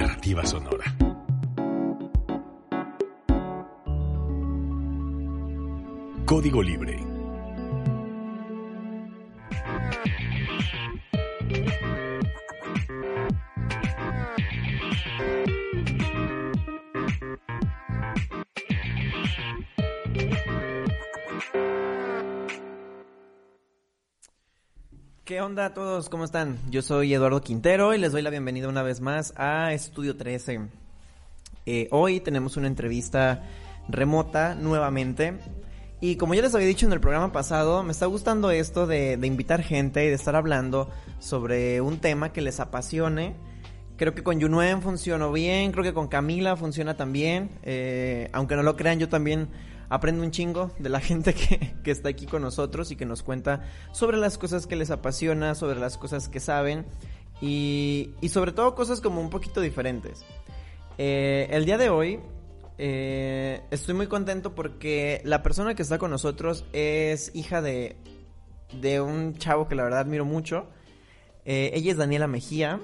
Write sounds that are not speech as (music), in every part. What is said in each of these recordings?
narrativa sonora. Código Libre onda a todos? ¿Cómo están? Yo soy Eduardo Quintero y les doy la bienvenida una vez más a Estudio 13. Eh, hoy tenemos una entrevista remota nuevamente y como ya les había dicho en el programa pasado, me está gustando esto de, invitar gente y de estar hablando sobre un tema que les apasione. Creo que con Yunuen funcionó bien, creo que con Camila funciona también. Eh, aunque no lo crean, yo también aprendo un chingo de la (laughs) gente que, que, está aquí con nosotros y que nos cuenta sobre las cosas que les apasiona, sobre las cosas que saben y, y sobre todo cosas como un poquito diferentes. Eh, el día de hoy eh, estoy muy contento porque la persona que está con nosotros es hija de, de un chavo que la verdad admiro mucho. Eh, ella es Daniela Mejía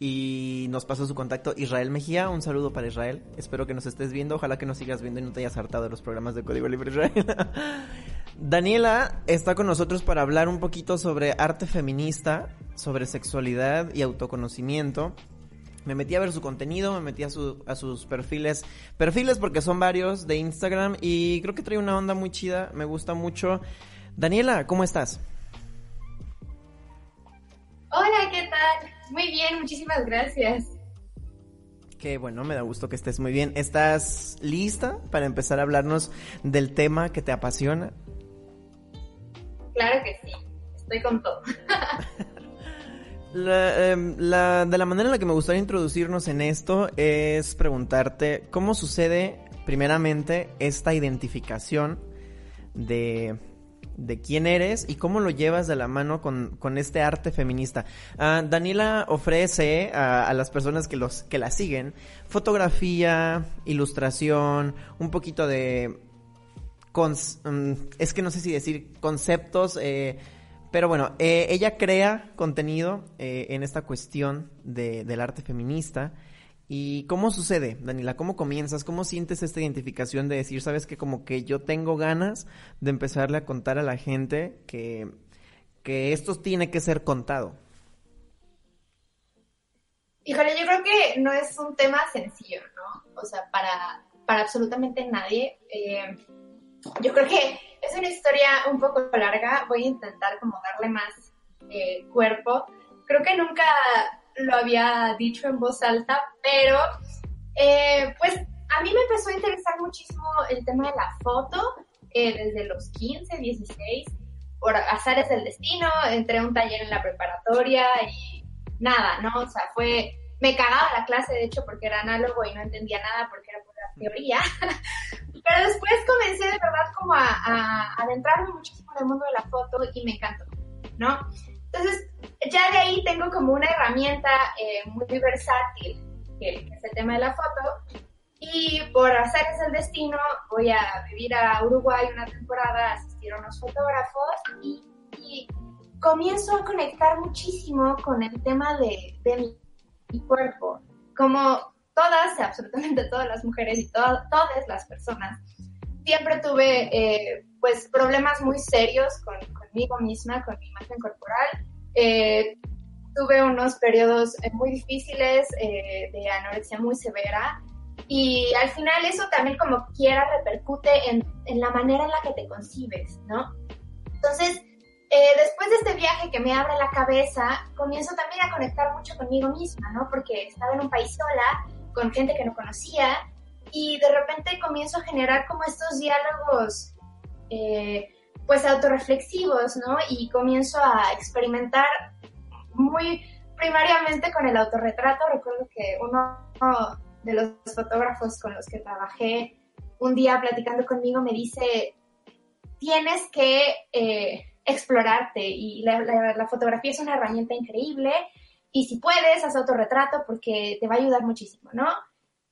y nos pasó su contacto Israel Mejía. Un saludo para Israel. Espero que nos estés viendo. Ojalá que nos sigas viendo y no te hayas hartado de los programas de Código Libre Israel. (laughs) Daniela está con nosotros para hablar un poquito sobre arte feminista, sobre sexualidad y autoconocimiento. Me metí a ver su contenido, me metí a, a sus perfiles, perfiles porque son varios de Instagram y creo que trae una onda muy chida, me gusta mucho. Daniela, ¿cómo estás? Muy bien, muchísimas gracias. Qué bueno, me da gusto que estés muy bien. ¿Estás lista para empezar a hablarnos del tema que te apasiona? Claro que sí, estoy con todo. (laughs) Em, la, de la manera en la que me gustaría introducirnos en esto es preguntarte cómo sucede primeramente esta identificación de, de quién eres y cómo lo llevas de la mano con, con este arte feminista. Ah, Daniela ofrece a, las personas que, los, que la siguen fotografía, ilustración, un poquito de... Mm, es que no sé si decir conceptos, eh, pero bueno, eh, ella crea contenido eh, en esta cuestión de, del arte feminista. ¿Y cómo sucede, Daniela? ¿Cómo comienzas? ¿Cómo sientes esta identificación de decir, sabes que como que yo tengo ganas de empezarle a contar a la gente que, que esto tiene que ser contado? Híjole, yo creo que no es un tema sencillo, ¿no? O sea, para, para absolutamente nadie. Eh, yo creo que es una historia un poco larga, voy a intentar como darle más eh, cuerpo. Creo que nunca lo había dicho en voz alta, pero eh, pues a mí me empezó a interesar muchísimo el tema de la foto eh, desde los 15, 16, por azares del destino, entré a un taller en la preparatoria y nada, ¿no? O sea, fue, me cagaba la clase de hecho porque era análogo y no entendía nada porque era pura teoría. (laughs) Pero después comencé de verdad como a, adentrarme muchísimo en el mundo de la foto y me encantó, ¿no? Entonces, ya de ahí tengo como una herramienta eh, muy versátil, que es el tema de la foto. Y por hacer el destino, voy a vivir a Uruguay una temporada, asistir a unos fotógrafos y, comienzo a conectar muchísimo con el tema de, de mi, cuerpo. Como todas, absolutamente todas las mujeres y todas las personas, siempre tuve eh, pues problemas muy serios con, conmigo misma, con mi imagen corporal. Eh, tuve unos periodos eh, muy difíciles de anorexia muy severa y al final eso también como quiera repercute en, en la manera en la que te concibes, ¿no? Entonces, después de este viaje que me abre la cabeza, comienzo también a conectar mucho conmigo misma, ¿no? Porque estaba en un país sola, con gente que no conocía y de repente comienzo a generar como estos diálogos eh, pues autorreflexivos, ¿no? Y comienzo a experimentar muy primariamente con el autorretrato. Recuerdo que uno de los fotógrafos con los que trabajé un día platicando conmigo me dice, tienes que eh, explorarte y la, la, fotografía es una herramienta increíble y si puedes, haz autorretrato porque te va a ayudar muchísimo, ¿no?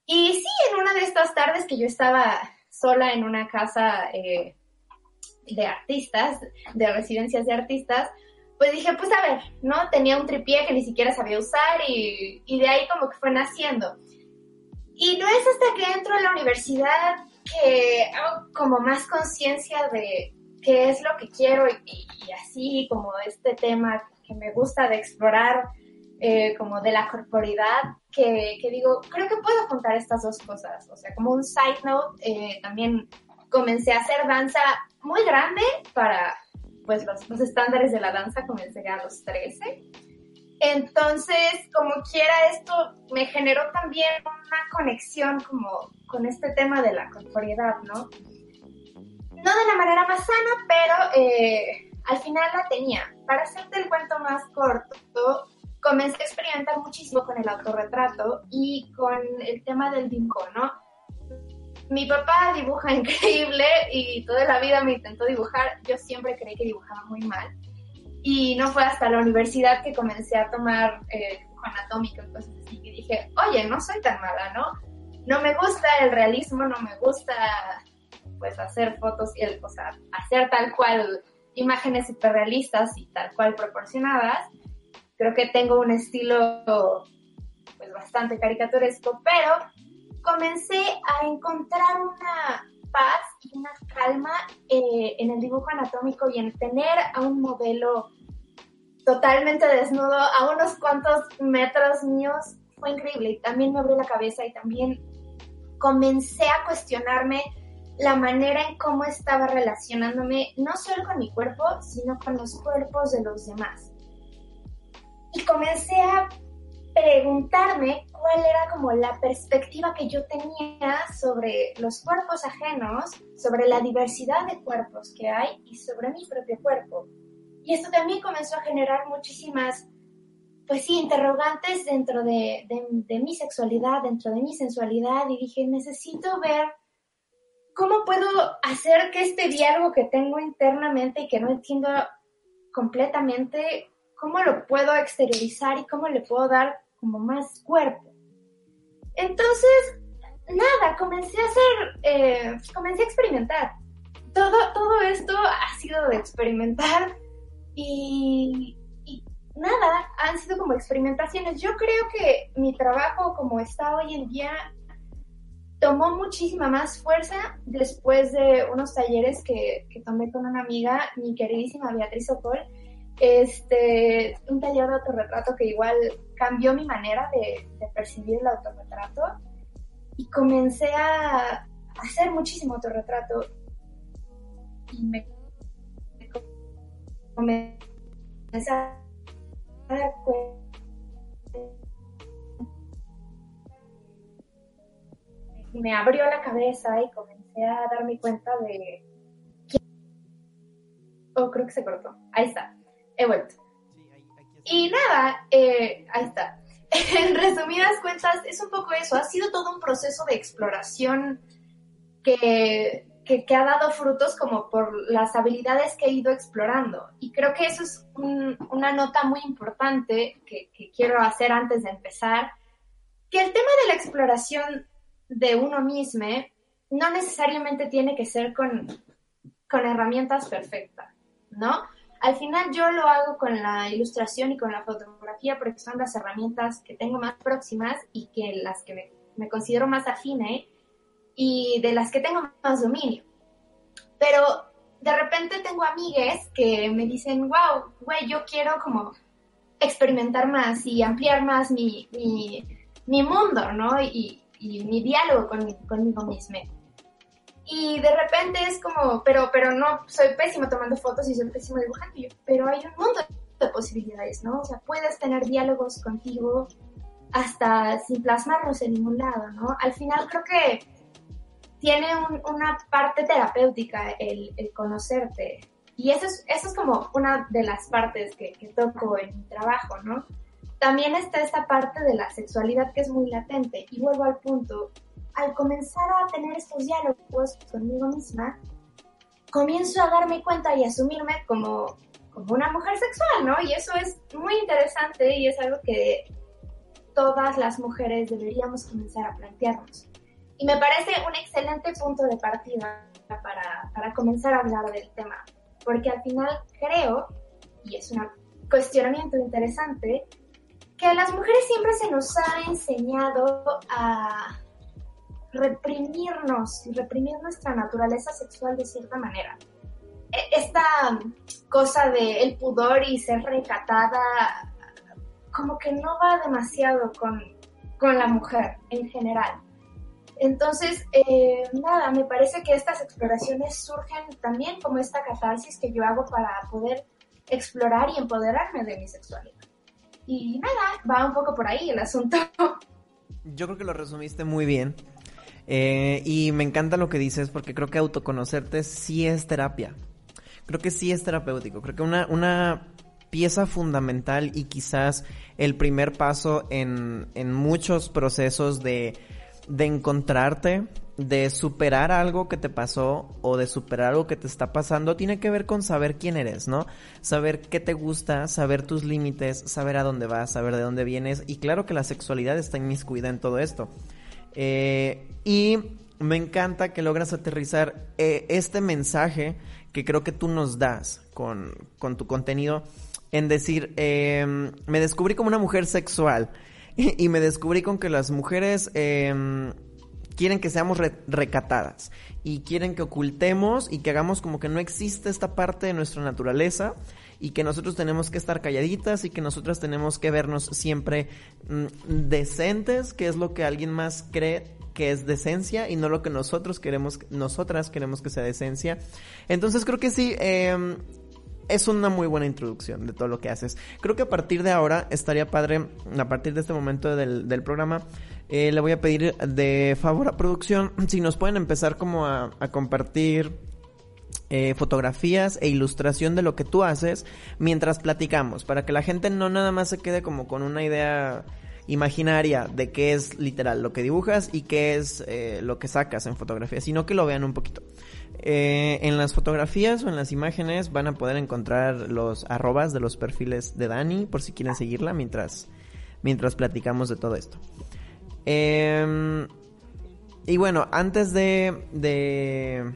Y sí, en una de estas tardes que yo estaba sola en una casa eh, de artistas, de residencias de artistas, pues dije, pues a ver, ¿no? Tenía un tripié que ni siquiera sabía usar y, de ahí como que fue naciendo. Y no es hasta que entro a la universidad que hago como más conciencia de qué es lo que quiero y, así como este tema que me gusta de explorar eh, como de la corporidad, que, que, digo, creo que puedo juntar estas dos cosas. O sea, como un side note, eh, también comencé a hacer danza muy grande para pues los, los, estándares de la danza, comencé a los 13. Entonces, como quiera, esto me generó también una conexión como con este tema de la corporidad, ¿no? No de la manera más sana, pero eh, al final la tenía. Para hacerte el cuento más corto, comencé a experimentar muchísimo con el autorretrato y con el tema del dibujo, ¿no? Mi papá dibuja (laughs) increíble y toda la vida me intentó dibujar. Yo siempre creí que dibujaba muy mal. Y no fue hasta la universidad que comencé a tomar eh, dibujo anatómico y cosas así que dije, oye, no soy tan mala, ¿no? No me gusta el realismo, no me gusta pues hacer fotos y el, o sea, hacer tal cual imágenes hiperrealistas y tal cual proporcionadas creo que tengo un estilo pues bastante caricaturesco, pero comencé a encontrar una paz y una calma eh, en el dibujo anatómico y en tener a un modelo totalmente desnudo a unos cuantos metros míos fue increíble. Y también me abrió la cabeza y también comencé a cuestionarme la manera en cómo estaba relacionándome no solo con mi cuerpo, sino con los cuerpos de los demás y comencé a preguntarme cuál era como la perspectiva que yo tenía sobre los cuerpos ajenos, sobre la diversidad de cuerpos que hay y sobre mi propio cuerpo. Y esto también comenzó a generar muchísimas, pues sí, interrogantes dentro de, de, de mi sexualidad, dentro de mi sensualidad y dije, necesito ver cómo puedo hacer que este diálogo que tengo internamente y que no entiendo completamente cómo lo puedo exteriorizar y cómo le puedo dar como más cuerpo. Entonces, nada, comencé a hacer, eh, comencé a experimentar. Todo, todo esto ha sido de experimentar y, y, nada, han sido como experimentaciones. Yo creo que mi trabajo como está hoy en día tomó muchísima más fuerza después de unos talleres que, que tomé con una amiga, mi queridísima Beatriz Ocol, este, un taller de autorretrato que igual cambió mi manera de, percibir el autorretrato y comencé a hacer muchísimo autorretrato. Y me comencé a dar me abrió la cabeza y comencé a darme cuenta de oh creo que se cortó. Ahí está he vuelto. Y nada, eh, ahí está. (laughs) En resumidas cuentas, es un poco eso. Ha sido todo un proceso de exploración que, que, ha dado frutos como por las habilidades que he ido explorando. Y creo que eso es un, una nota muy importante que, que quiero hacer antes de empezar, que el tema de la exploración de uno mismo no necesariamente tiene que ser con, con herramientas perfectas, ¿no? Al final yo lo hago con la ilustración y con la fotografía porque son las herramientas que tengo más próximas y que las que me, considero más afine y de las que tengo más dominio. Pero de repente tengo amigues que me dicen, wow, güey, yo quiero como experimentar más y ampliar más mi, mi, mi mundo, ¿no? Y, mi diálogo con, conmigo misma. Y de repente es como, pero, pero no, soy pésima tomando fotos y soy pésimo dibujando, pero hay un mundo de posibilidades, ¿no? O sea, puedes tener diálogos contigo hasta sin plasmarlos en ningún lado, ¿no? Al final creo que tiene un, una parte terapéutica el, el, conocerte. Y eso es, eso es como una de las partes que, que toco en mi trabajo, ¿no? También está esta parte de la sexualidad que es muy latente. Y vuelvo al punto, al comenzar a tener estos diálogos conmigo misma, comienzo a darme cuenta y asumirme como, como una mujer sexual, ¿no? Y eso es muy interesante y es algo que todas las mujeres deberíamos comenzar a plantearnos. Y me parece un excelente punto de partida para, para comenzar a hablar del tema, porque al final creo, y es una cuestionamiento interesante, que a las mujeres siempre se nos ha enseñado a reprimirnos y reprimir nuestra naturaleza sexual de cierta manera. E, esta cosa de el pudor y ser recatada como que no va demasiado con, con la mujer en general. Entonces, eh, nada, me parece que estas exploraciones surgen también como esta catarsis que yo hago para poder explorar y empoderarme de mi sexualidad. Y nada, va un poco por ahí el asunto. Yo creo que lo resumiste muy bien. Eh, y me encanta lo que dices porque creo que autoconocerte sí es terapia. Creo que sí es terapéutico. Creo que una, una pieza fundamental y quizás el primer paso en, en muchos procesos de, de encontrarte, de superar algo que te pasó o de superar algo que te está pasando tiene que ver con saber quién eres, ¿no? Saber qué te gusta, saber tus límites, saber a dónde vas, saber de dónde vienes y claro que la sexualidad está inmiscuida en todo esto. Eh, y me encanta que logras aterrizar eh, este mensaje que creo que tú nos das con, con tu contenido en decir, eh, me descubrí como una mujer sexual (laughs) y, me descubrí con que las mujeres eh, quieren que seamos recatadas y quieren que ocultemos y que hagamos como que no existe esta parte de nuestra naturaleza y que nosotros tenemos que estar calladitas y que nosotras tenemos que vernos siempre mm, decentes, que es lo que alguien más cree que es decencia y no lo que nosotros queremos, nosotras queremos que sea decencia. Entonces creo que sí, eh, es una muy buena introducción de todo lo que haces. Creo que a partir de ahora estaría padre, a partir de este momento del, del programa, eh, le voy a pedir de favor a producción si nos pueden empezar como a, compartir eh, fotografías e ilustración de lo que tú haces mientras platicamos, para que la gente no nada más se quede como con una idea imaginaria de qué es literal lo que dibujas y qué es eh, lo que sacas en fotografía, sino que lo vean un poquito. Eh, en las fotografías o en las imágenes van a poder encontrar los arrobas de los perfiles de Dani por si quieren seguirla mientras, mientras platicamos de todo esto. Em, y bueno, antes de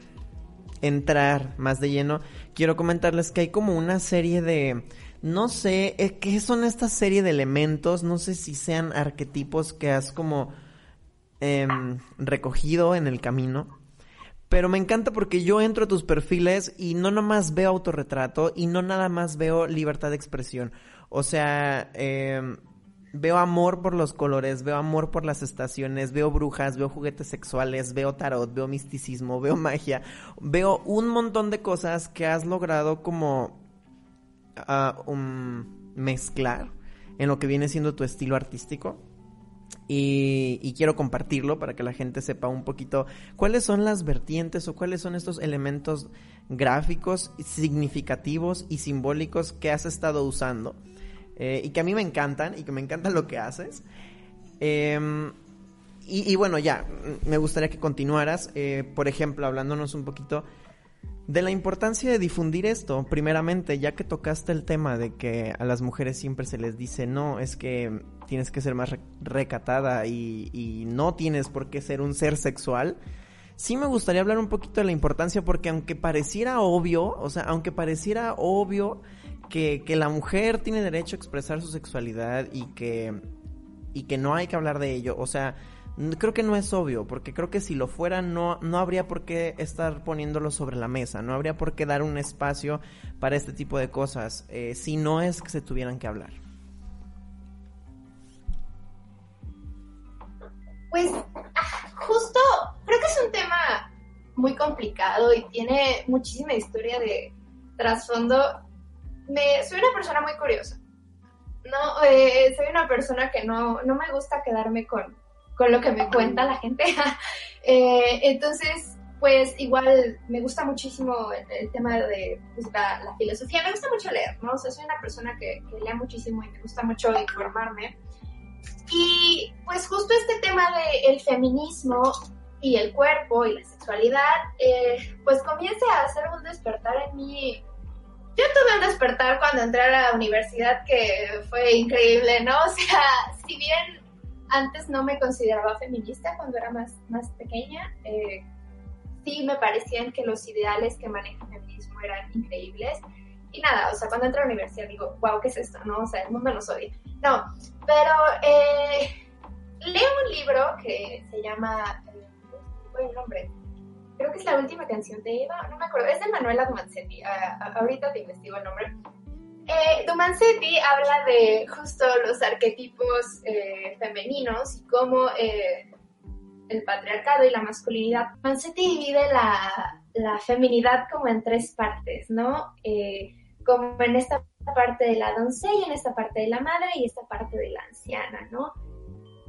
entrar más de lleno, quiero comentarles que hay como una serie de... No sé, eh, ¿qué son esta serie de elementos? No sé si sean arquetipos que has como em, recogido en el camino pero me encanta porque yo entro a tus perfiles y no nomás veo autorretrato y no nada más veo libertad de expresión. O sea, em, veo amor por los colores, veo amor por las estaciones, veo brujas, veo juguetes sexuales, veo tarot, veo misticismo, veo magia, veo un montón de cosas que has logrado como uh, mezclar en lo que viene siendo tu estilo artístico. Y, quiero compartirlo para que la gente sepa un poquito cuáles son las vertientes o cuáles son estos elementos gráficos significativos y simbólicos que has estado usando eh, y que a mí me encantan y que me encanta lo que haces. Em, y, bueno, ya, me gustaría que continuaras, eh, por ejemplo, hablándonos un poquito de la importancia de difundir esto, primeramente, ya que tocaste el tema de que a las mujeres siempre se les dice, no, es que tienes que ser más recatada y, y, no tienes por qué ser un ser sexual. Sí me gustaría hablar un poquito de la importancia porque aunque pareciera obvio, o sea, aunque pareciera obvio que, la mujer tiene derecho a expresar su sexualidad y que, y que no hay que hablar de ello, o sea, creo que no es obvio, porque creo que si lo fuera no, no habría por qué estar poniéndolo sobre la mesa, no habría por qué dar un espacio para este tipo de cosas, eh, si no es que se tuvieran que hablar. Pues justo, creo que es un tema muy complicado y tiene muchísima historia de trasfondo. Soy una persona muy curiosa. No, eh, soy una persona que no, no me gusta quedarme con, con lo que me cuenta la gente. (laughs) Eh, entonces, pues igual me gusta muchísimo el, tema de pues, la, filosofía, me gusta mucho leer, ¿no? O sea, soy una persona que, que lee muchísimo y me gusta mucho informarme. Y pues justo este tema del feminismo y el cuerpo y la sexualidad, eh, pues comienza a hacer un despertar en mí. Yo tuve un despertar cuando entré a la universidad que fue increíble, ¿no? (laughs) O sea, si bien antes no me consideraba feminista cuando era más, más pequeña. Eh, sí me parecían que los ideales que maneja el feminismo eran increíbles. y nada, o sea, cuando entro a la universidad digo, wow, ¿qué es esto? ¿No? O sea, el mundo nos odia. No, pero eh, leo un libro que se llama, ¿cuál es el nombre? Creo que es la última canción de Eva, no me acuerdo, es de Manuela Dumancetti, ahorita te investigo el nombre. Eh, Dumancetti habla de justo los arquetipos eh, femeninos y cómo eh, el patriarcado y la masculinidad. Dumancetti divide la, la feminidad como en tres partes, ¿no? Eh, como en esta parte de la doncella, en esta parte de la madre y esta parte de la anciana, ¿no?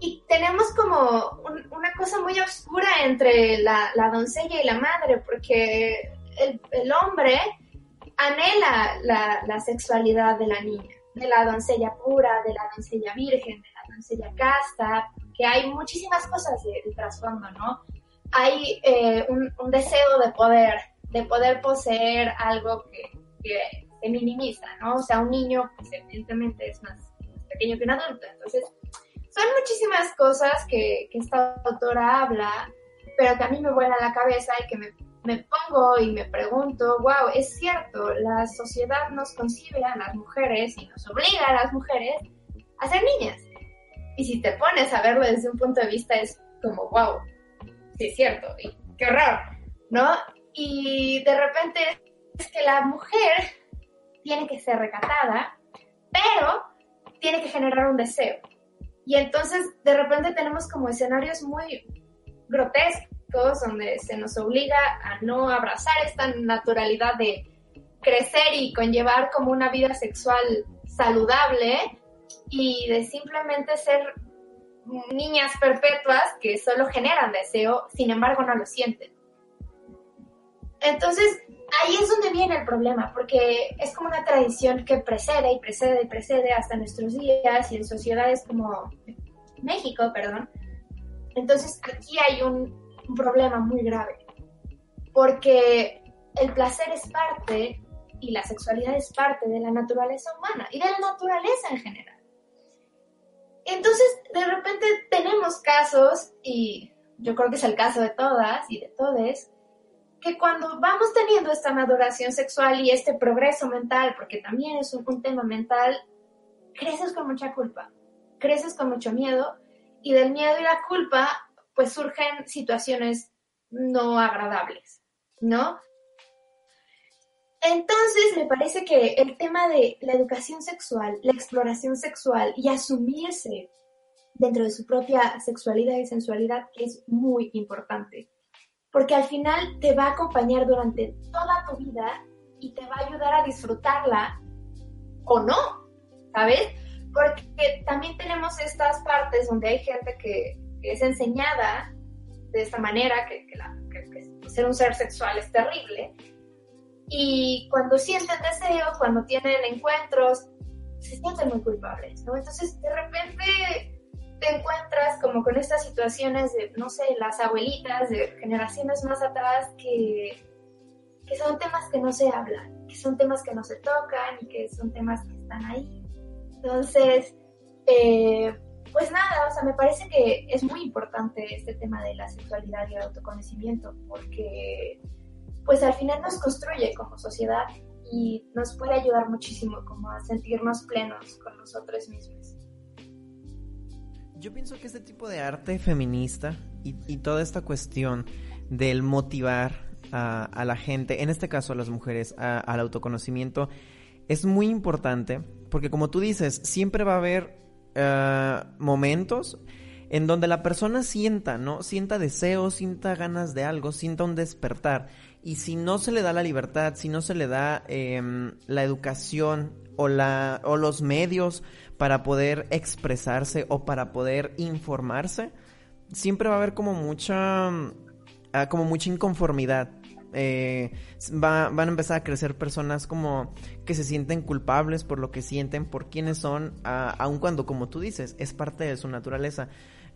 Y tenemos como una cosa muy oscura entre la, doncella y la madre, porque el, hombre anhela la, la, sexualidad de la niña, de la doncella pura, de la doncella virgen, de la doncella casta, que hay muchísimas cosas de, de trasfondo, ¿no? Hay eh, un, deseo de poder, de poder poseer algo que, que se minimiza, ¿no? O sea, un niño, pues, evidentemente es más, pequeño que un adulto. Entonces, son muchísimas cosas que, que, esta autora habla, pero que a mí me vuela la cabeza y que me, me, pongo y me pregunto, wow, es cierto, la sociedad nos concibe a las mujeres y nos obliga a las mujeres a ser niñas. Y si te pones a verlo desde un punto de vista es como, wow, sí es cierto, y qué horror, ¿no? Y de repente es que la mujer tiene que ser recatada, pero tiene que generar un deseo. Y entonces de repente tenemos como escenarios muy grotescos donde se nos obliga a no abrazar esta naturalidad de crecer y conllevar como una vida sexual saludable y de simplemente ser niñas perpetuas que solo generan deseo, sin embargo no lo sienten. Entonces, ahí es donde viene el problema, porque es como una tradición que precede y precede y precede hasta nuestros días y en sociedades como México, perdón. Entonces aquí hay un, problema muy grave, porque el placer es parte y la sexualidad es parte de la naturaleza humana y de la naturaleza en general. Entonces, de repente tenemos casos, y yo creo que es el caso de todas y de todes, que cuando vamos teniendo esta maduración sexual y este progreso mental, porque también es un, tema mental, creces con mucha culpa, creces con mucho miedo y del miedo y la culpa pues surgen situaciones no agradables, ¿no? Entonces me parece que el tema de la educación sexual, la exploración sexual y asumirse dentro de su propia sexualidad y sensualidad es muy importante porque al final te va a acompañar durante toda tu vida y te va a ayudar a disfrutarla o no, ¿sabes? Porque también tenemos estas partes donde hay gente que, es enseñada de esta manera, que, ser un ser sexual es terrible, y cuando sienten deseo, cuando tienen encuentros, se sienten muy culpables, ¿no? Entonces, de repente te encuentras como con estas situaciones de, no sé, las abuelitas de generaciones más atrás que, que son temas que no se hablan, que son temas que no se tocan y que son temas que están ahí. Entonces, eh, pues nada, o sea, me parece que es muy importante este tema de la sexualidad y el autoconocimiento, porque pues al final nos construye como sociedad y nos puede ayudar muchísimo como a sentirnos plenos con nosotros mismos. Yo pienso que este tipo de arte feminista y, toda esta cuestión del motivar a, la gente, en este caso a las mujeres, al autoconocimiento, es muy importante porque como tú dices, siempre va a haber eh, momentos en donde la persona sienta, ¿no? Sienta deseos, sienta ganas de algo, sienta un despertar. Y si no se le da la libertad, si no se le da em, la educación o, la, o los medios para poder expresarse o para poder informarse, siempre va a haber como mucha, ah, como mucha inconformidad. Eh, van a empezar a crecer personas como que se sienten culpables por lo que sienten, por quienes son, aun cuando, como tú dices, es parte de su naturaleza.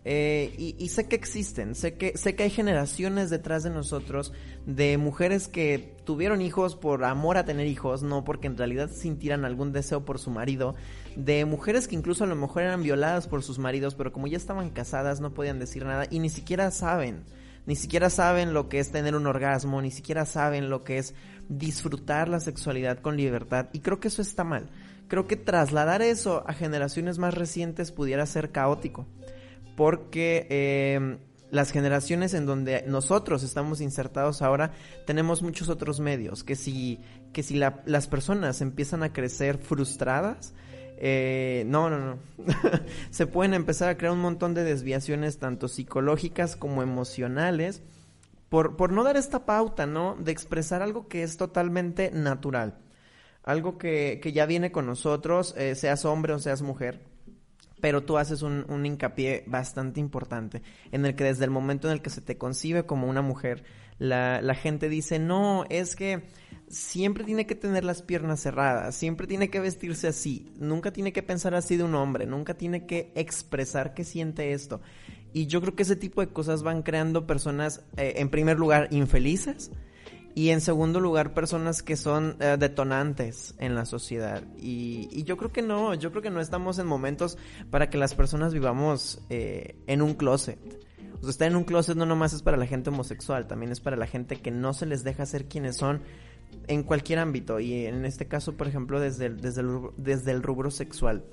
Eh, y, sé que existen, sé que, sé que hay generaciones detrás de nosotros de mujeres que tuvieron hijos por amor a tener hijos, no porque en realidad sintieran algún deseo por su marido, de mujeres que incluso a lo mejor eran violadas por sus maridos, pero como ya estaban casadas no podían decir nada y ni siquiera saben ni siquiera saben lo que es tener un orgasmo, ni siquiera saben lo que es disfrutar la sexualidad con libertad y creo que eso está mal. Creo que trasladar eso a generaciones más recientes pudiera ser caótico porque eh, las generaciones en donde nosotros estamos insertados ahora tenemos muchos otros medios que si que si las personas empiezan a crecer frustradas eh, no, no, no. (laughs) Se pueden empezar a crear un montón de desviaciones, tanto psicológicas como emocionales, por, por no dar esta pauta, ¿no? De expresar algo que es totalmente natural. Algo que, que ya viene con nosotros, eh, seas hombre o seas mujer. Pero tú haces un, un hincapié bastante importante, en el que desde el momento en el que se te concibe como una mujer, la, la gente dice, no, es que siempre tiene que tener las piernas cerradas, siempre tiene que vestirse así, nunca tiene que pensar así de un hombre, nunca tiene que expresar que siente esto. Y yo creo que ese tipo de cosas van creando personas, eh, en primer lugar, infelices y en segundo lugar, personas que son eh, detonantes en la sociedad. Y, yo creo que no, yo creo que no estamos en momentos para que las personas vivamos eh, en un closet. O sea, estar en un closet no nomás es para la gente homosexual, también es para la gente que no se les deja ser quienes son en cualquier ámbito y en este caso, por ejemplo, desde el, desde el, desde el rubro sexual.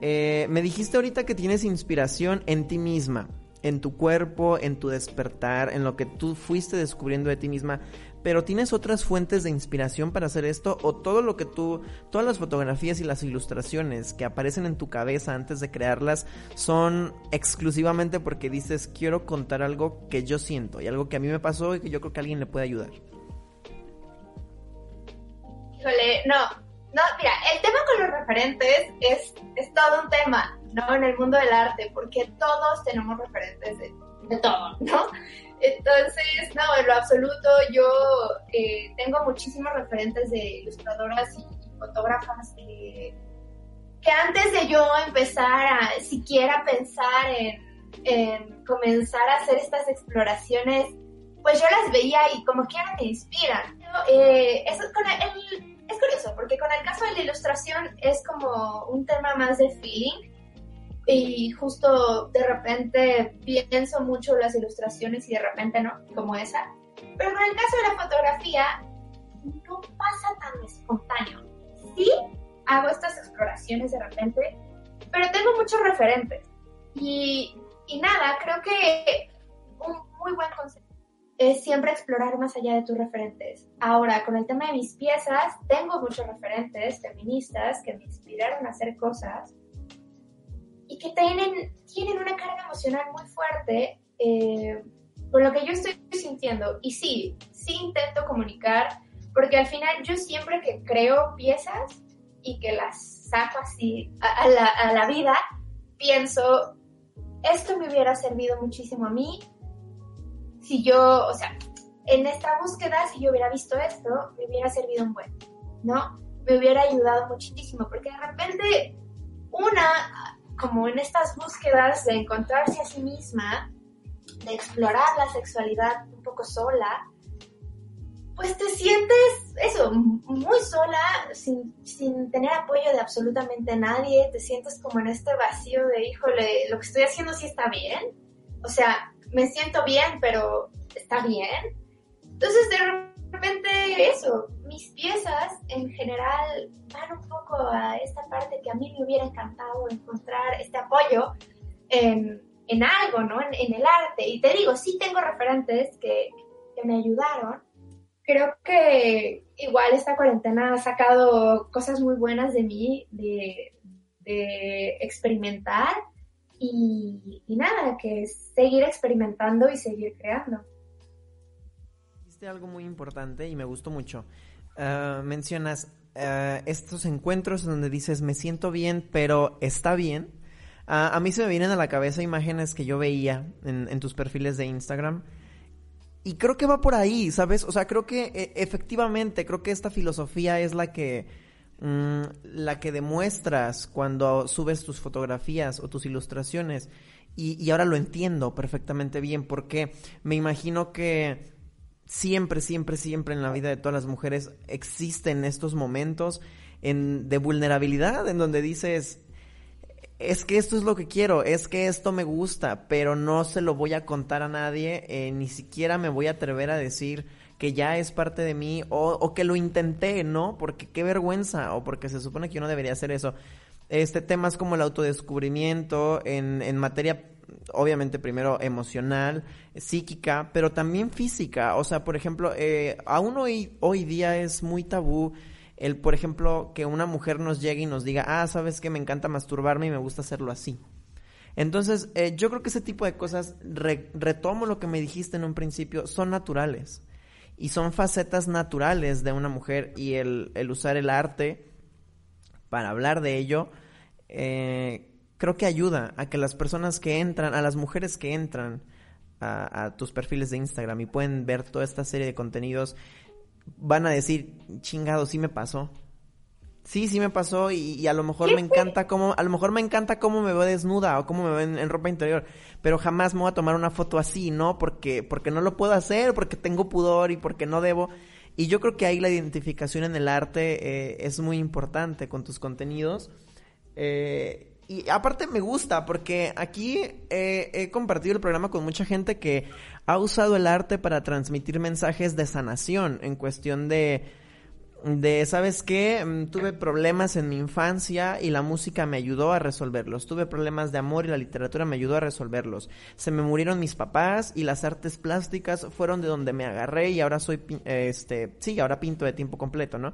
Eh, me dijiste ahorita que tienes inspiración en ti misma, en tu cuerpo, en tu despertar, en lo que tú fuiste descubriendo de ti misma, pero ¿tienes otras fuentes de inspiración para hacer esto? ¿O todo lo que tú, todas las fotografías y las ilustraciones que aparecen en tu cabeza antes de crearlas son exclusivamente porque dices quiero contar algo que yo siento y algo que a mí me pasó y que yo creo que alguien le puede ayudar? Híjole, no, no, mira, el tema con los referentes es, es todo un tema, ¿no? En el mundo del arte, porque todos tenemos referentes de, todo, ¿no? Entonces, no, en lo absoluto, yo eh, tengo muchísimos referentes de ilustradoras y, fotógrafas que, que, antes de yo empezar a siquiera pensar en, en comenzar a hacer estas exploraciones, pues yo las veía y como quiera me inspiran. Eh, eso con el, es curioso, porque con el caso de la ilustración es como un tema más de feeling y justo de repente pienso mucho las ilustraciones y de repente no, como esa. Pero con el caso de la fotografía no pasa tan espontáneo. Sí hago estas exploraciones de repente, pero tengo muchos referentes. Y, y nada, creo que un muy buen concepto es siempre explorar más allá de tus referentes. Ahora, con el tema de mis piezas, tengo muchos referentes feministas que me inspiraron a hacer cosas y que tienen, tienen una carga emocional muy fuerte eh, con lo que yo estoy sintiendo. Y sí, sí intento comunicar, porque al final yo siempre que creo piezas y que las saco así a, la, a la vida, pienso, esto me hubiera servido muchísimo a mí si yo, o sea, en esta búsqueda, si yo hubiera visto esto, me hubiera servido un buen, ¿no? Me hubiera ayudado muchísimo, porque de repente una, como en estas búsquedas de encontrarse a sí misma, de explorar la sexualidad un poco sola, pues te sientes eso, muy sola, sin, sin, tener apoyo de absolutamente nadie, te sientes como en este vacío de, híjole, lo que estoy haciendo sí está bien. O sea, me siento bien, pero está bien. Entonces, de repente, eso, mis piezas en general van un poco a esta parte que a mí me hubiera encantado encontrar este apoyo en, algo, ¿no? En, el arte. Y te digo, sí tengo referentes que, que me ayudaron. Creo que igual esta cuarentena ha sacado cosas muy buenas de mí, de, experimentar y, nada, que seguir experimentando y seguir creando. Dijiste algo muy importante y me gustó mucho. Ah, mencionas ah, estos encuentros donde dices me siento bien, pero está bien. Ah, a mí se me vienen a la cabeza imágenes que yo veía en, tus perfiles de Instagram. Y creo que va por ahí, ¿sabes? O sea, creo que e, efectivamente, creo que esta filosofía es la que Mm, la que demuestras cuando subes tus fotografías o tus ilustraciones. Y, ahora lo entiendo perfectamente bien porque me imagino que siempre, siempre, siempre en la vida de todas las mujeres existen estos momentos en, de vulnerabilidad en donde dices, es que esto es lo que quiero, es que esto me gusta, pero no se lo voy a contar a nadie, eh, ni siquiera me voy a atrever a decir que ya es parte de mí o, o, que lo intenté, ¿no? Porque qué vergüenza o porque se supone que yo no debería hacer eso. Este temas como el autodescubrimiento en, en materia obviamente primero emocional, psíquica, pero también física. O sea, por ejemplo, eh, aún hoy, hoy día es muy tabú el, por ejemplo, que una mujer nos llegue y nos diga, ah, sabes que me encanta masturbarme y me gusta hacerlo así. Entonces, eh, yo creo que ese tipo de cosas, retomo lo que me dijiste en un principio, son naturales. Y son facetas naturales de una mujer y el, el usar el arte para hablar de ello, eh, creo que ayuda a que las personas que entran, a las mujeres que entran a, tus perfiles de Instagram y pueden ver toda esta serie de contenidos, van a decir, chingado, sí me pasó. Sí, sí me pasó y, a lo mejor me encanta cómo, a lo mejor me encanta cómo me veo desnuda o cómo me veo en, ropa interior, pero jamás me voy a tomar una foto así, ¿no? Porque, porque no lo puedo hacer, porque tengo pudor y porque no debo. Y yo creo que ahí la identificación en el arte eh, es muy importante con tus contenidos. Eh, y aparte me gusta porque aquí he compartido el programa con mucha gente que ha usado el arte para transmitir mensajes de sanación en cuestión de de, ¿sabes qué? Mm, tuve problemas en mi infancia y la música me ayudó a resolverlos. Tuve problemas de amor y la literatura me ayudó a resolverlos. Se me murieron mis papás y las artes plásticas fueron de donde me agarré y ahora soy, este, sí, ahora pinto de tiempo completo, ¿no?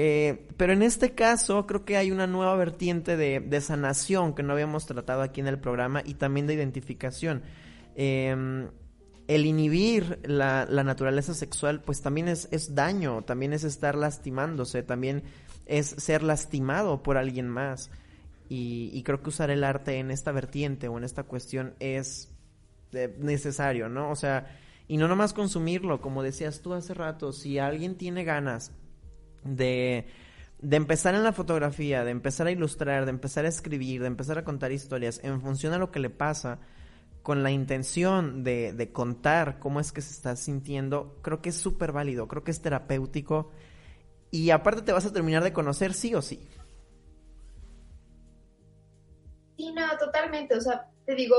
Eh, pero en este caso creo que hay una nueva vertiente de, sanación que no habíamos tratado aquí en el programa y también de identificación. Em, el inhibir la, naturaleza sexual pues también es, daño, también es estar lastimándose, también es ser lastimado por alguien más. Y, y, creo que usar el arte en esta vertiente o en esta cuestión es eh, necesario, ¿no? O sea, y no nomás consumirlo, como decías tú hace rato, si alguien tiene ganas de, de empezar en la fotografía, de empezar a ilustrar, de empezar a escribir, de empezar a contar historias en función a lo que le pasa, con la intención de, de contar cómo es que se está sintiendo, creo que es súper válido, creo que es terapéutico y aparte te vas a terminar de conocer sí o sí. Sí, no, totalmente, o sea, te digo,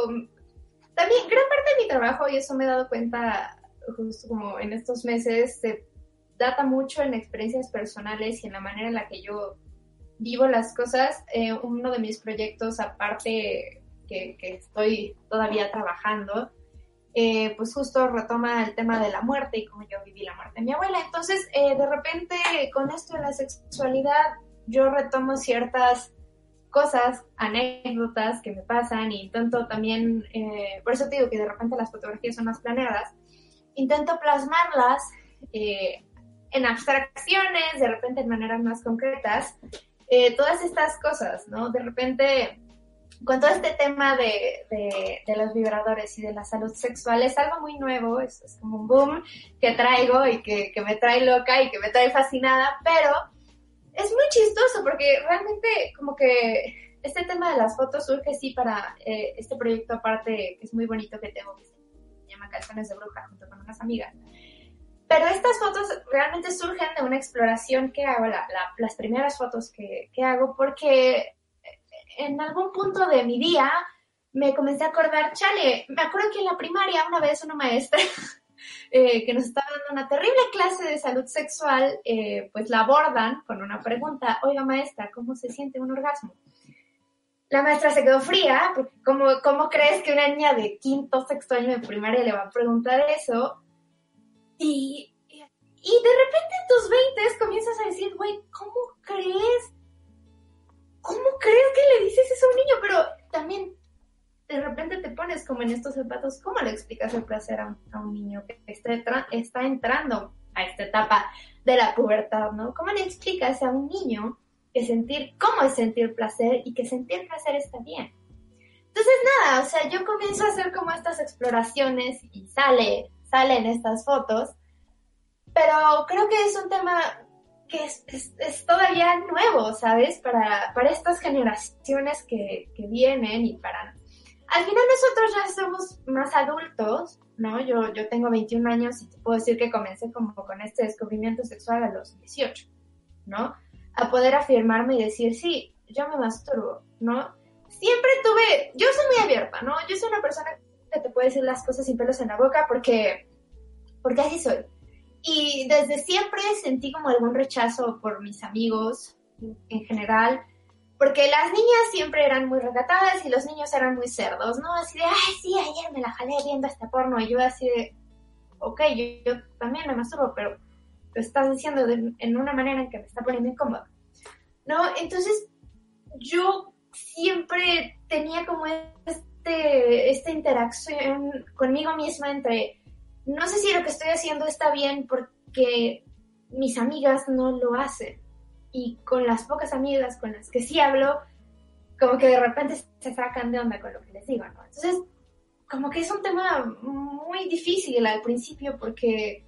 también gran parte de mi trabajo, y eso me he dado cuenta justo como en estos meses, de data mucho en experiencias personales y en la manera en la que yo vivo las cosas. Eh, uno de mis proyectos, aparte que, estoy todavía trabajando, eh, pues justo retoma el tema de la muerte y cómo yo viví la muerte de mi abuela. Entonces, eh, de repente, con esto de la sexualidad, yo retomo ciertas cosas, anécdotas que me pasan y intento también, por eso te digo que de repente las fotografías son más planeadas, intento plasmarlas en abstracciones, de repente en maneras más concretas, eh, todas estas cosas, ¿no? De repente, con todo este tema de, de, los vibradores y de la salud sexual, es algo muy nuevo, es, como un boom que traigo y que, que, me trae loca y que me trae fascinada, pero es muy chistoso porque realmente como que este tema de las fotos surge sí para eh, este proyecto aparte que es muy bonito que tengo, que se llama Calzones de Bruja, junto con unas amigas. Pero estas fotos realmente surgen de una exploración que hago, las primeras fotos que, hago, porque en algún punto de mi día me comencé a acordar, chale, me acuerdo que en la primaria una vez una maestra (laughs) eh, que nos estaba dando una terrible clase de salud sexual, eh, pues la abordan con una pregunta, oiga maestra, ¿cómo se siente un orgasmo? La maestra se quedó fría, porque ¿cómo, ¿cómo crees que una niña de quinto, sexto año de primaria le va a preguntar eso? Y, y de repente en tus 20 comienzas a decir, güey, ¿cómo crees? ¿Cómo crees que le dices eso a un niño? Pero también de repente te pones como en estos zapatos, ¿cómo le explicas el placer a un, niño que está, está entrando a esta etapa de la pubertad, ¿no? ¿Cómo le explicas a un niño que sentir, cómo es sentir placer y que sentir placer está bien? Entonces, nada, o sea, yo comienzo a hacer como estas exploraciones y sale salen estas fotos, pero creo que es un tema que es, todavía nuevo, ¿sabes? Para, para estas generaciones que, que, vienen y para... Al final nosotros ya somos más adultos, ¿no? Yo, yo tengo 21 años y te puedo decir que comencé como con este descubrimiento sexual a los 18, ¿no? A poder afirmarme y decir, sí, yo me masturbo, ¿no? siempre tuve, yo soy muy abierta, ¿no? Yo soy una persona que te puede decir las cosas sin pelos en la boca porque, porque así soy. Y desde siempre sentí como algún rechazo por mis amigos en general, porque las niñas siempre eran muy recatadas y los niños eran muy cerdos, ¿no? Así de, ay, sí, ayer me la jalé viendo este porno y yo así de, ok, yo, también me masturbo, pero lo estás diciendo en una manera en que me está poniendo incómodo, ¿no? Entonces, yo siempre tenía como este, esta interacción conmigo misma entre, no sé si lo que estoy haciendo está bien porque mis amigas no lo hacen. Y con las pocas amigas con las que sí hablo, como que de repente se sacan de onda con lo que les digo. Entonces, como que es un tema muy difícil al principio porque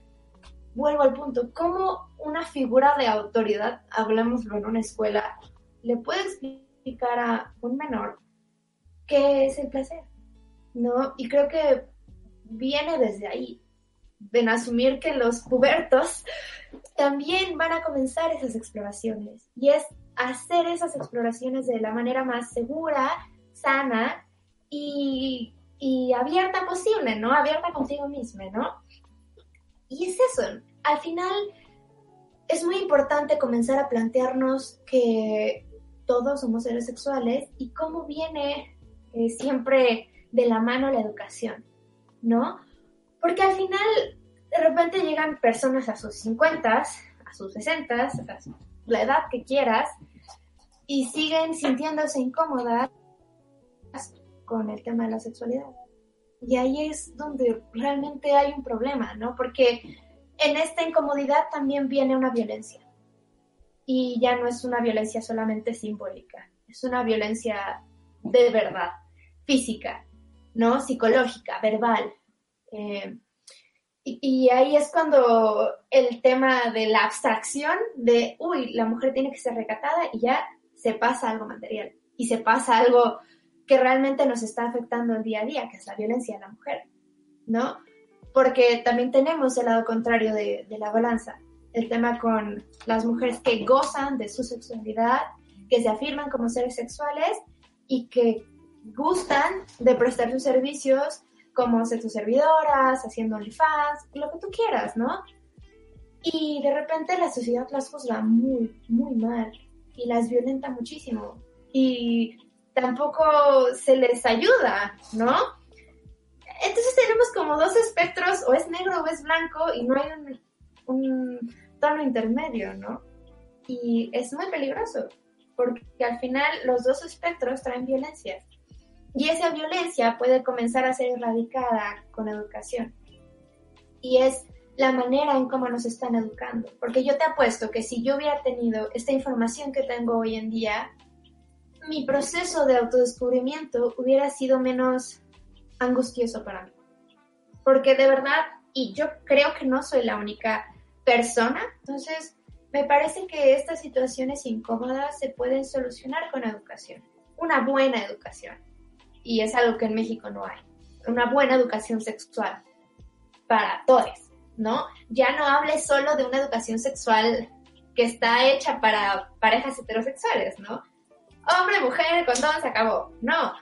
vuelvo al punto, ¿cómo una figura de autoridad, hablemoslo en una escuela, le puede explicar a un menor qué es el placer? ¿No? Y creo que viene desde ahí, en asumir que los pubertos también van a comenzar esas exploraciones. Y es hacer esas exploraciones de la manera más segura, sana y, y abierta posible, ¿no? Abierta contigo misma, ¿no? Y es eso, al final es muy importante comenzar a plantearnos que todos somos seres sexuales y cómo viene eh, siempre de la mano la educación, ¿no? Porque al final de repente llegan personas a sus 50, a sus 60, a la edad que quieras, y siguen sintiéndose incómodas con el tema de la sexualidad. Y ahí es donde realmente hay un problema, ¿no? Porque en esta incomodidad también viene una violencia. Y ya no es una violencia solamente simbólica, es una violencia de verdad, física, ¿no? Psicológica, verbal. Eh, y, ahí es cuando el tema de la abstracción de, uy, la mujer tiene que ser recatada y ya se pasa algo material y se pasa algo que realmente nos está afectando el día a día, que es la violencia de la mujer, ¿no? Porque también tenemos el lado contrario de la balanza, el tema con las mujeres que gozan de su sexualidad, que se afirman como seres sexuales y que gustan de prestar sus servicios como ser sus servidoras, haciendo OnlyFans, lo que tú quieras, ¿no? Y de repente la sociedad las juzga muy, muy mal y las violenta muchísimo. Y tampoco se les ayuda, ¿no? Entonces tenemos como dos espectros, o es negro o es blanco, y no hay un, un tono intermedio, ¿no? Y es muy peligroso, porque al final los dos espectros traen violencia. Y esa violencia puede comenzar a ser erradicada con educación. Y es la manera en cómo nos están educando. Porque yo te apuesto que si yo hubiera tenido esta información que tengo hoy en día, mi proceso de autodescubrimiento hubiera sido menos angustioso para mí. Porque de verdad, y yo creo que no soy la única persona, entonces me parece que estas situaciones incómodas se pueden solucionar con educación, una buena educación y es algo que en México no hay. Una buena educación sexual para todos, ¿no? Ya no hables solo de una educación sexual que está hecha para parejas heterosexuales, ¿no? Hombre, mujer, condón, se acabó. No,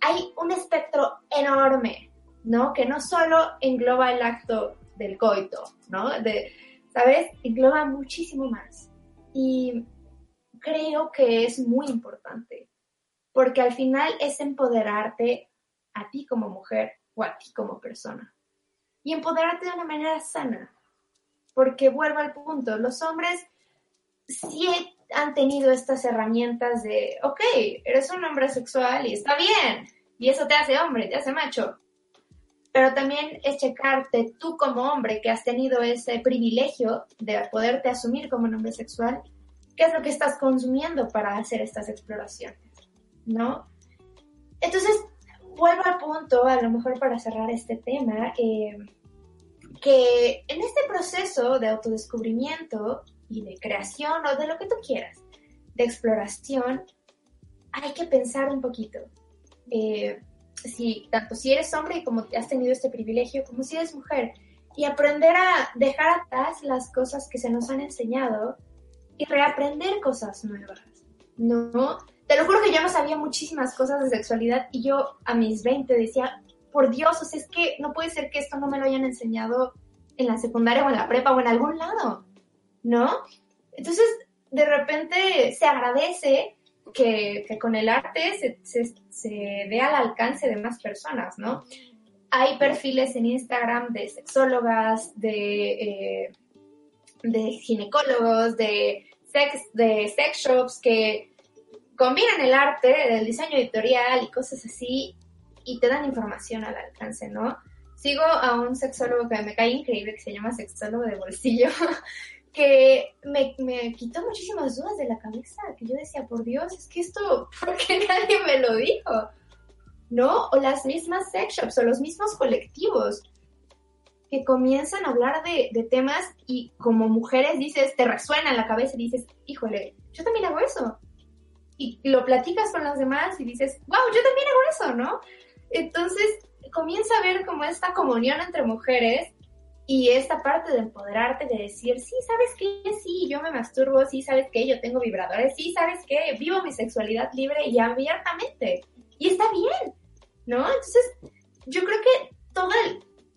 hay un espectro enorme, ¿no? Que no solo engloba el acto del coito, ¿no? De, ¿Sabes? Engloba muchísimo más. Y creo que es muy importante porque al final es empoderarte a ti como mujer o a ti como persona. Y empoderarte de una manera sana, porque vuelvo al punto, los hombres sí han tenido estas herramientas de, ok, eres un hombre sexual y está bien, y eso te hace hombre, te hace macho. Pero también es checarte tú como hombre que has tenido ese privilegio de poderte asumir como un hombre sexual, qué es lo que estás consumiendo para hacer estas exploraciones. ¿no? Entonces, vuelvo al punto, a lo mejor para cerrar este tema, eh, que en este proceso de autodescubrimiento y de creación o de lo que tú quieras, de exploración, hay que pensar un poquito. Eh, si, tanto si eres hombre y como has tenido este privilegio, como si eres mujer, y aprender a dejar atrás las cosas que se nos han enseñado y reaprender cosas nuevas, ¿no? te lo juro que yo no sabía muchísimas cosas de sexualidad y yo a mis 20 decía, por Dios, o sea, es que no puede ser que esto no me lo hayan enseñado en la secundaria o en la prepa o en algún lado, ¿no? Entonces, de repente se agradece que, con el arte se, se, dé al alcance de más personas, ¿no? Hay perfiles en Instagram de sexólogas, de, eh, de ginecólogos, de sex, de sex shops que combinan el arte, el diseño editorial y cosas así y te dan información al alcance, ¿no? Sigo a un sexólogo que me cae increíble, que se llama sexólogo de bolsillo, (laughs) que me, me, quitó muchísimas dudas de la cabeza, que yo decía, por Dios, es que esto, (laughs) ¿por qué nadie me lo dijo? ¿No? O las mismas sex shops o los mismos colectivos que comienzan a hablar de, de temas y como mujeres dices, te resuena en la cabeza y dices, híjole, yo también hago eso. Y lo platicas con los demás y dices, wow, yo también hago eso, ¿no? Entonces comienza a ver como esta comunión entre mujeres y esta parte de empoderarte, de decir, sí, ¿sabes qué? Sí, yo me masturbo, sí, ¿sabes qué? Yo tengo vibradores, sí, ¿sabes qué? Vivo mi sexualidad libre y abiertamente. Y está bien, ¿no? Entonces, yo creo que toda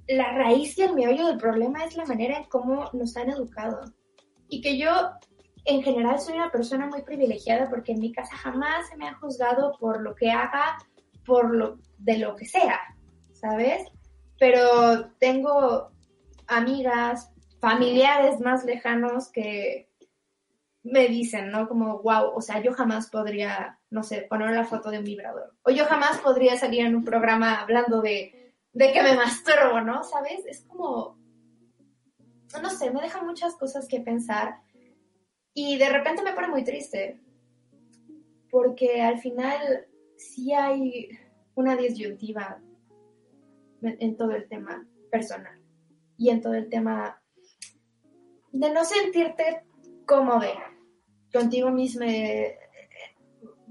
la raíz y el meollo del problema es la manera en cómo nos han educado. Y que yo, en general, soy una persona muy privilegiada porque en mi casa jamás se me ha juzgado por lo que haga, por lo de lo que sea, ¿sabes? Pero tengo amigas, familiares más lejanos que me dicen, ¿no? Como, wow, o sea, yo jamás podría, no sé, poner la foto de un vibrador. O yo jamás podría salir en un programa hablando de, de que me masturbo, ¿no? ¿Sabes? Es como, no sé, me deja muchas cosas que pensar. Y de repente me pone muy triste. Porque al final sí hay una disyuntiva en todo el tema personal y en todo el tema de no sentirte cómodo contigo mismo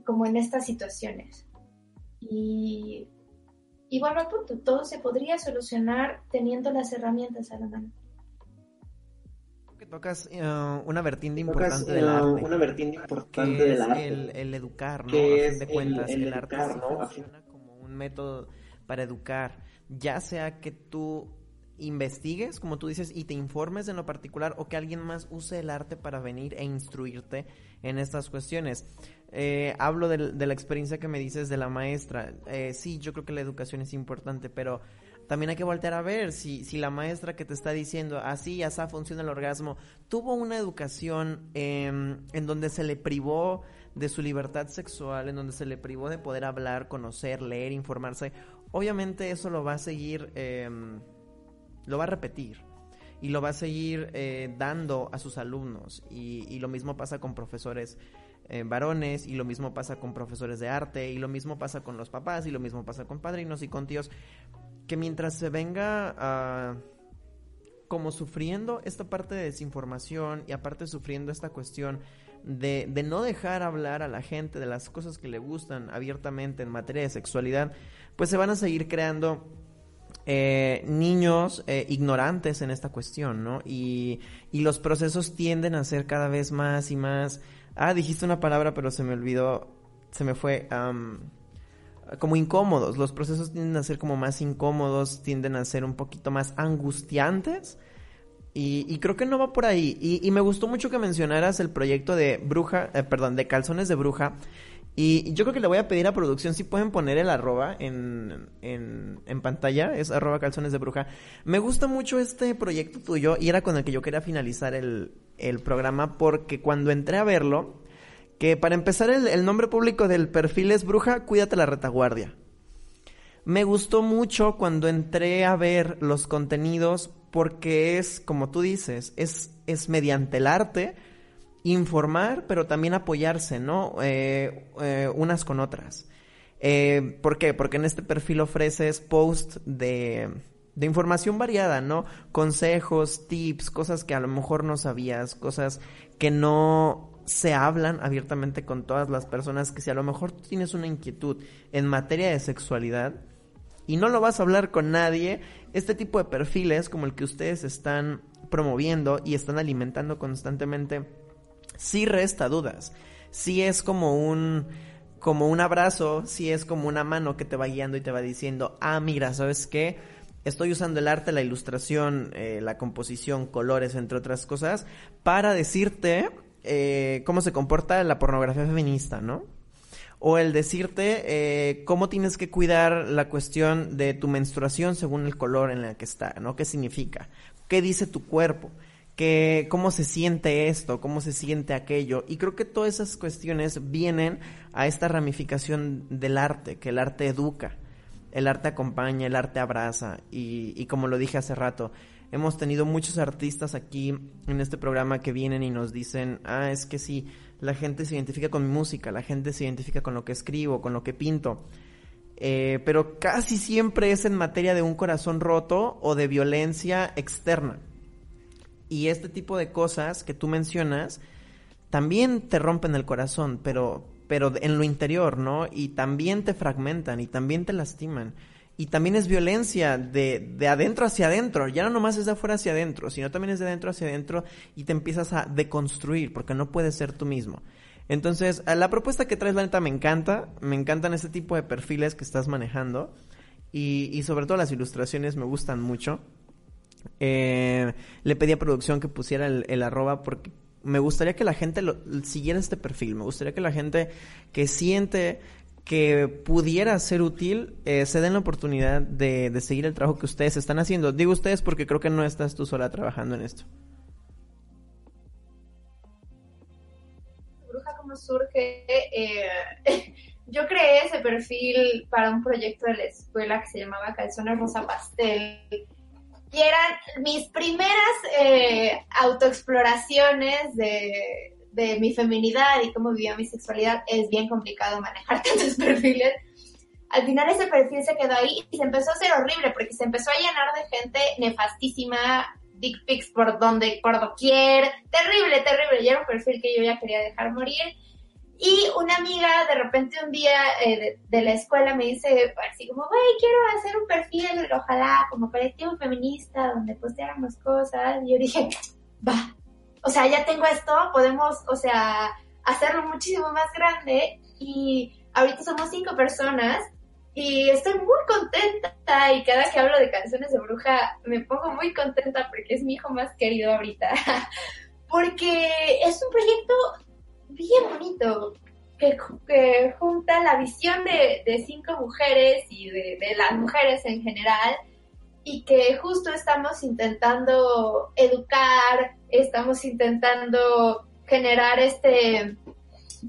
como en estas situaciones. Y, y bueno, punto, todo se podría solucionar teniendo las herramientas a la mano. Que tocas eh, una vertiente importante del eh, arte. Una vertiente importante del arte. El, el, educar, ¿no? a fin de cuentas, el, arte funciona como un método para educar, ya sea que tú investigues, como tú dices, y te informes en lo particular o que alguien más use el arte para venir e instruirte en estas cuestiones. Eh, hablo de, la experiencia que me dices de la maestra. Eh, sí, yo creo que la educación es importante, pero también hay que voltear a ver si, si la maestra que te está diciendo así, así funciona el orgasmo, tuvo una educación em, en donde se le privó de su libertad sexual, en donde se le privó de poder hablar, conocer, leer, informarse. Obviamente eso lo va a seguir... Lo va a repetir y lo va a seguir eh, dando a sus alumnos. Y, lo mismo pasa con profesores eh, varones, y lo mismo pasa con profesores de arte, y lo mismo pasa con los papás, y lo mismo pasa con padrinos y con tíos, que mientras se venga a como sufriendo esta parte de desinformación y aparte sufriendo esta cuestión de, de, no dejar hablar a la gente de las cosas que le gustan abiertamente en materia de sexualidad, pues se van a seguir creando eh, niños eh, ignorantes en esta cuestión, ¿no? Y, y los procesos tienden a ser cada vez más y más... Ah, dijiste una palabra pero se me olvidó, se me fue... como incómodos, los procesos tienden a ser como más incómodos, tienden a ser un poquito más angustiantes. Y, y creo que no va por ahí. Y, y, me gustó mucho que mencionaras el proyecto de bruja, eh, perdón, de calzones de bruja, y yo creo que le voy a pedir a producción si pueden poner el arroba en, en, pantalla, es arroba calzones de bruja. Me gusta mucho este proyecto tuyo y era con el que yo quería finalizar el, el programa porque cuando entré a verlo, que para empezar el, el nombre público del perfil es bruja, cuídate la retaguardia. Me gustó mucho cuando entré a ver los contenidos porque es, como tú dices, es, es mediante el arte informar, pero también apoyarse, ¿no? Eh, eh, unas con otras. Eh, ¿Por qué? Porque en este perfil ofreces post de, de información variada, ¿no? Consejos, tips, cosas que a lo mejor no sabías, cosas que no se hablan abiertamente con todas las personas, que si a lo mejor tú tienes una inquietud en materia de sexualidad y no lo vas a hablar con nadie, este tipo de perfiles como el que ustedes están promoviendo y están alimentando constantemente sí resta dudas. Sí es como un como un abrazo, sí es como una mano que te va guiando y te va diciendo, ah, mira, ¿sabes qué? Estoy usando el arte, la ilustración, eh, la composición, colores, entre otras cosas, para decirte eh, cómo se comporta la pornografía feminista, ¿no? O el decirte eh, cómo tienes que cuidar la cuestión de tu menstruación según el color en el que está, ¿no? ¿Qué significa? ¿Qué dice tu cuerpo? Que cómo se siente esto, cómo se siente aquello. Y creo que todas esas cuestiones vienen a esta ramificación del arte, que el arte educa, el arte acompaña, el arte abraza. Y, y como lo dije hace rato, hemos tenido muchos artistas aquí en este programa que vienen y nos dicen, ah, es que sí, la gente se identifica con mi música, la gente se identifica con lo que escribo, con lo que pinto. Eh, pero casi siempre es en materia de un corazón roto o de violencia externa. Y este tipo de cosas que tú mencionas también te rompen el corazón, pero, pero en lo interior, ¿no? Y también te fragmentan y también te lastiman. Y también es violencia de, de adentro hacia adentro. Ya no nomás es de afuera hacia adentro, sino también es de adentro hacia adentro y te empiezas a deconstruir porque no puedes ser tú mismo. Entonces, la propuesta que traes, la neta, me encanta. Me encantan este tipo de perfiles que estás manejando. Y, y sobre todo las ilustraciones me gustan mucho. Eh, le pedí a producción que pusiera el, arroba porque me gustaría que la gente lo, siguiera este perfil. Me gustaría que la gente que siente que pudiera ser útil eh, se den la oportunidad de, seguir el trabajo que ustedes están haciendo. Digo ustedes porque creo que no estás tú sola trabajando en esto. Bruja como surge, eh, (laughs) yo creé ese perfil para un proyecto de la escuela que se llamaba Calzones Rosa Pastel y eran mis primeras eh, autoexploraciones de, de mi feminidad y cómo vivía mi sexualidad. Es bien complicado manejar (laughs) tantos perfiles. Al final ese perfil se quedó ahí y se empezó a hacer horrible porque se empezó a llenar de gente nefastísima, dick pics por donde, por doquier, terrible, terrible. Y era un perfil que yo ya quería dejar morir y una amiga de repente un día eh, de, la escuela me dice así como, güey, quiero hacer un perfil, ojalá, como colectivo feminista, donde posteáramos cosas. Y yo dije, va, o sea, ya tengo esto, podemos, o sea, hacerlo muchísimo más grande. Y ahorita somos cinco personas y estoy muy contenta. Y cada que hablo de canciones de bruja me pongo muy contenta porque es mi hijo más querido ahorita. (laughs) porque es un proyecto bien bonito, que, que junta la visión de, de cinco mujeres y de, de, las mujeres en general y que justo estamos intentando educar, estamos intentando generar este,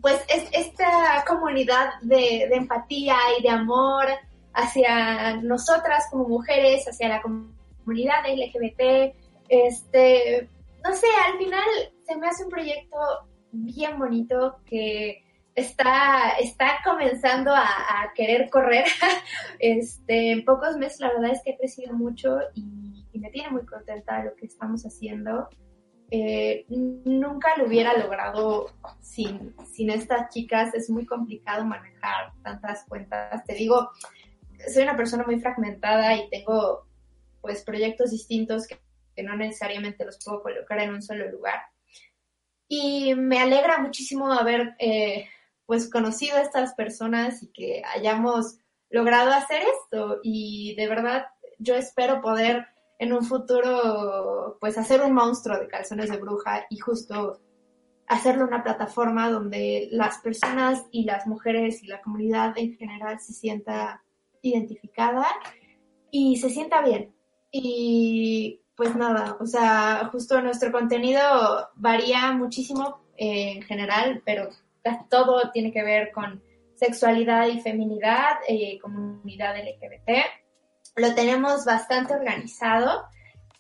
pues es, esta comunidad de, de empatía y de amor hacia nosotras como mujeres, hacia la comunidad LGBT, este, no sé, al final se me hace un proyecto bien bonito que está, está comenzando a, querer correr. (laughs) este, en pocos meses la verdad es que he crecido mucho y, me tiene muy contenta lo que estamos haciendo. Eh, nunca lo hubiera logrado sin, sin estas chicas. Es muy complicado manejar tantas cuentas. Te digo, soy una persona muy fragmentada y tengo pues proyectos distintos que, que no necesariamente los puedo colocar en un solo lugar. Y me alegra muchísimo haber eh, pues conocido a estas personas y que hayamos logrado hacer esto. Y de verdad yo espero poder en un futuro pues hacer un monstruo de calzones de bruja y justo hacerlo una plataforma donde las personas y las mujeres y la comunidad en general se sienta identificada y se sienta bien. Y pues nada, o sea, justo nuestro contenido varía muchísimo eh, en general, pero todo tiene que ver con sexualidad y feminidad, eh, comunidad LGBT. Lo tenemos bastante organizado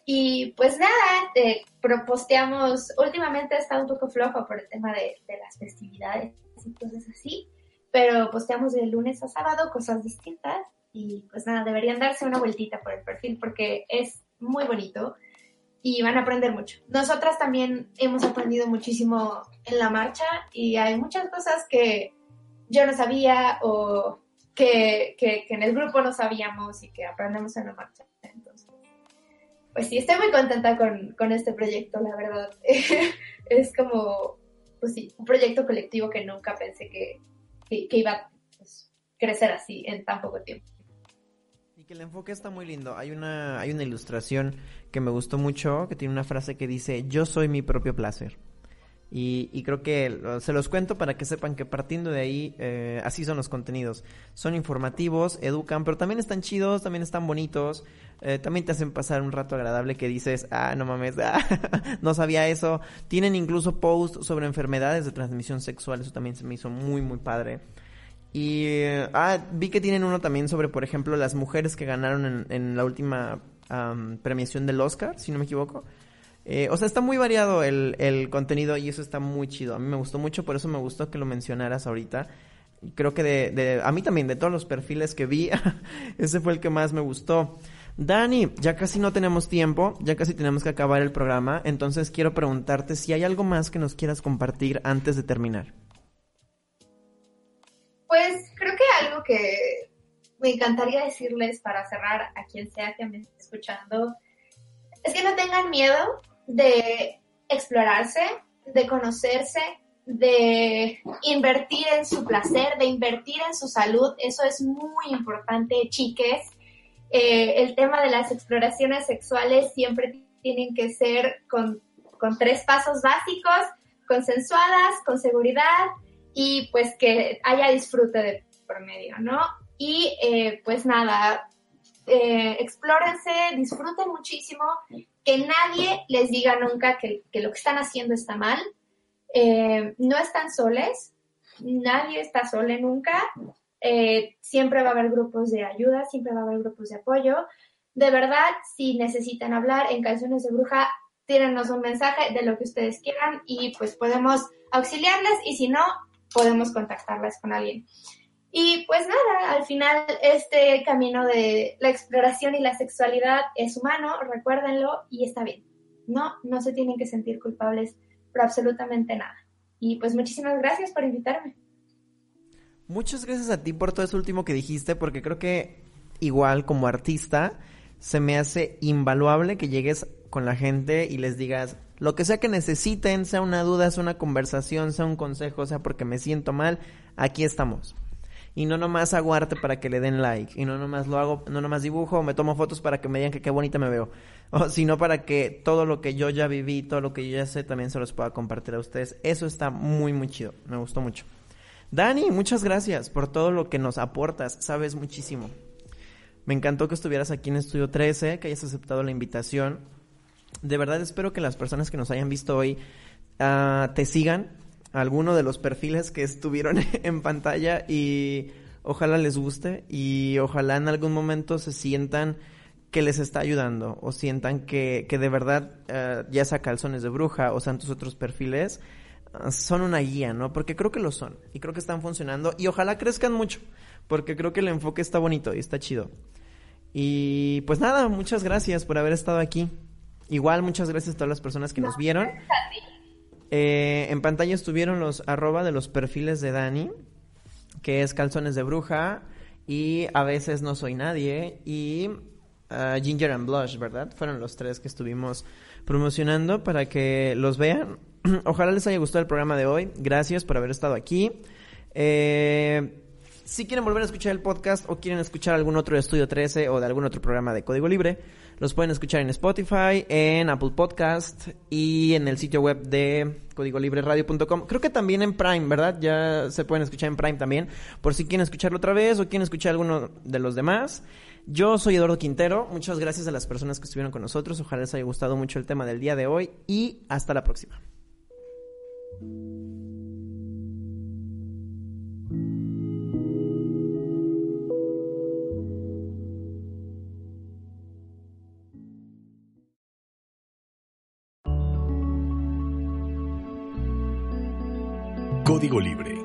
y pues nada, eh, posteamos, últimamente ha estado un poco flojo por el tema de, de las festividades y cosas así, pero posteamos de lunes a sábado cosas distintas y pues nada, deberían darse una vueltita por el perfil porque es muy bonito y van a aprender mucho. Nosotras también hemos aprendido muchísimo en la marcha y hay muchas cosas que yo no sabía o que, que, en el grupo no sabíamos y que aprendemos en la marcha. Entonces, pues sí, estoy muy contenta con, con este proyecto, la verdad. (laughs) es como, pues sí, un proyecto colectivo que nunca pensé que, que, iba a pues, crecer así en tan poco tiempo. Y que el enfoque está muy lindo. Hay una, hay una ilustración que me gustó mucho, que tiene una frase que dice, yo soy mi propio placer. Y, creo que se los cuento para que sepan que partiendo de ahí, eh, así son los contenidos. Son informativos, educan, pero también están chidos, también están bonitos, eh, también te hacen pasar un rato agradable que dices, ah, no mames, (laughs) ah, no sabía eso. Tienen incluso posts sobre enfermedades de transmisión sexual, eso también se me hizo muy, muy padre. Y, ah, vi que tienen uno también sobre, por ejemplo, las mujeres que ganaron en, la última premiación del Oscar, si no me equivoco. Eh, o sea, está muy variado el, el, contenido y eso está muy chido. A mí me gustó mucho, por eso me gustó que lo mencionaras ahorita. Creo que de, de a mí también, de todos los perfiles que vi, (laughs) ese fue el que más me gustó. Dani, ya casi no tenemos tiempo, ya casi tenemos que acabar el programa, entonces quiero preguntarte si hay algo más que nos quieras compartir antes de terminar. Pues creo que algo que me encantaría decirles para cerrar a quien sea que me esté escuchando es que no tengan miedo de explorarse, de conocerse, de invertir en su placer, de invertir en su salud. Eso es muy importante, chiques. Eh, el tema de las exploraciones sexuales siempre tienen que ser con, tres pasos básicos, consensuadas, con seguridad y pues que haya disfrute de por medio, ¿no? Y eh, pues nada, eh, explórense, disfruten muchísimo que nadie les diga nunca que, lo que están haciendo está mal. Eh, no están soles, nadie está sole nunca. Eh, siempre va a haber grupos de ayuda, siempre va a haber grupos de apoyo. De verdad, si necesitan hablar en Canciones de Bruja, tírenos un mensaje de lo que ustedes quieran y pues podemos auxiliarles y si no, podemos contactarlas con alguien. Y pues nada, al final este camino de la exploración y la sexualidad es humano, recuérdenlo y está bien. No, no se tienen que sentir culpables por absolutamente nada. Y pues muchísimas gracias por invitarme. Muchas gracias a ti por todo eso último que dijiste, porque creo que igual como artista se me hace invaluable que llegues con la gente y les digas lo que sea que necesiten, sea una duda, sea una conversación, sea un consejo, sea porque me siento mal, aquí estamos y no nomás hago arte para que le den like y no nomás lo hago, no nomás dibujo me tomo fotos para que me digan que qué bonita me veo, sino para que todo lo que yo ya viví, todo lo que yo ya sé también se los pueda compartir a ustedes. Eso está muy muy chido, me gustó mucho. Dani, muchas gracias por todo lo que nos aportas, sabes muchísimo. Me encantó que estuvieras aquí en Estudio 13, que hayas aceptado la invitación. De verdad espero que las personas que nos hayan visto hoy uh, te sigan, alguno de los perfiles que estuvieron (laughs) en pantalla y ojalá les guste y ojalá en algún momento se sientan que les está ayudando o sientan que, que de verdad, eh, ya sea calzones de bruja o sean tus otros perfiles, eh, son una guía, ¿no? Porque creo que lo son y creo que están funcionando y ojalá crezcan mucho porque creo que el enfoque está bonito y está chido. Y pues nada, muchas gracias por haber estado aquí. Igual, muchas gracias a todas las personas que nos vieron. Eh, en pantalla estuvieron los arroba de los perfiles de Dani, que es Calzones de Bruja y A veces no soy nadie y uh, Ginger and Blush, ¿verdad? Fueron los tres que estuvimos promocionando para que los vean. (clears throat) Ojalá les haya gustado el programa de hoy. Gracias por haber estado aquí. Eh, si quieren volver a escuchar el podcast o quieren escuchar algún otro de Estudio 13 o de algún otro programa de Código Libre, los pueden escuchar en Spotify, en Apple Podcast y en el sitio web de códigolibreradio.com. Creo que también en Prime, ¿verdad? Ya se pueden escuchar en Prime también, por si quieren escucharlo otra vez o quieren escuchar alguno de los demás. Yo soy Eduardo Quintero, muchas gracias a las personas que estuvieron con nosotros, ojalá les haya gustado mucho el tema del día de hoy y hasta la próxima. Código Libre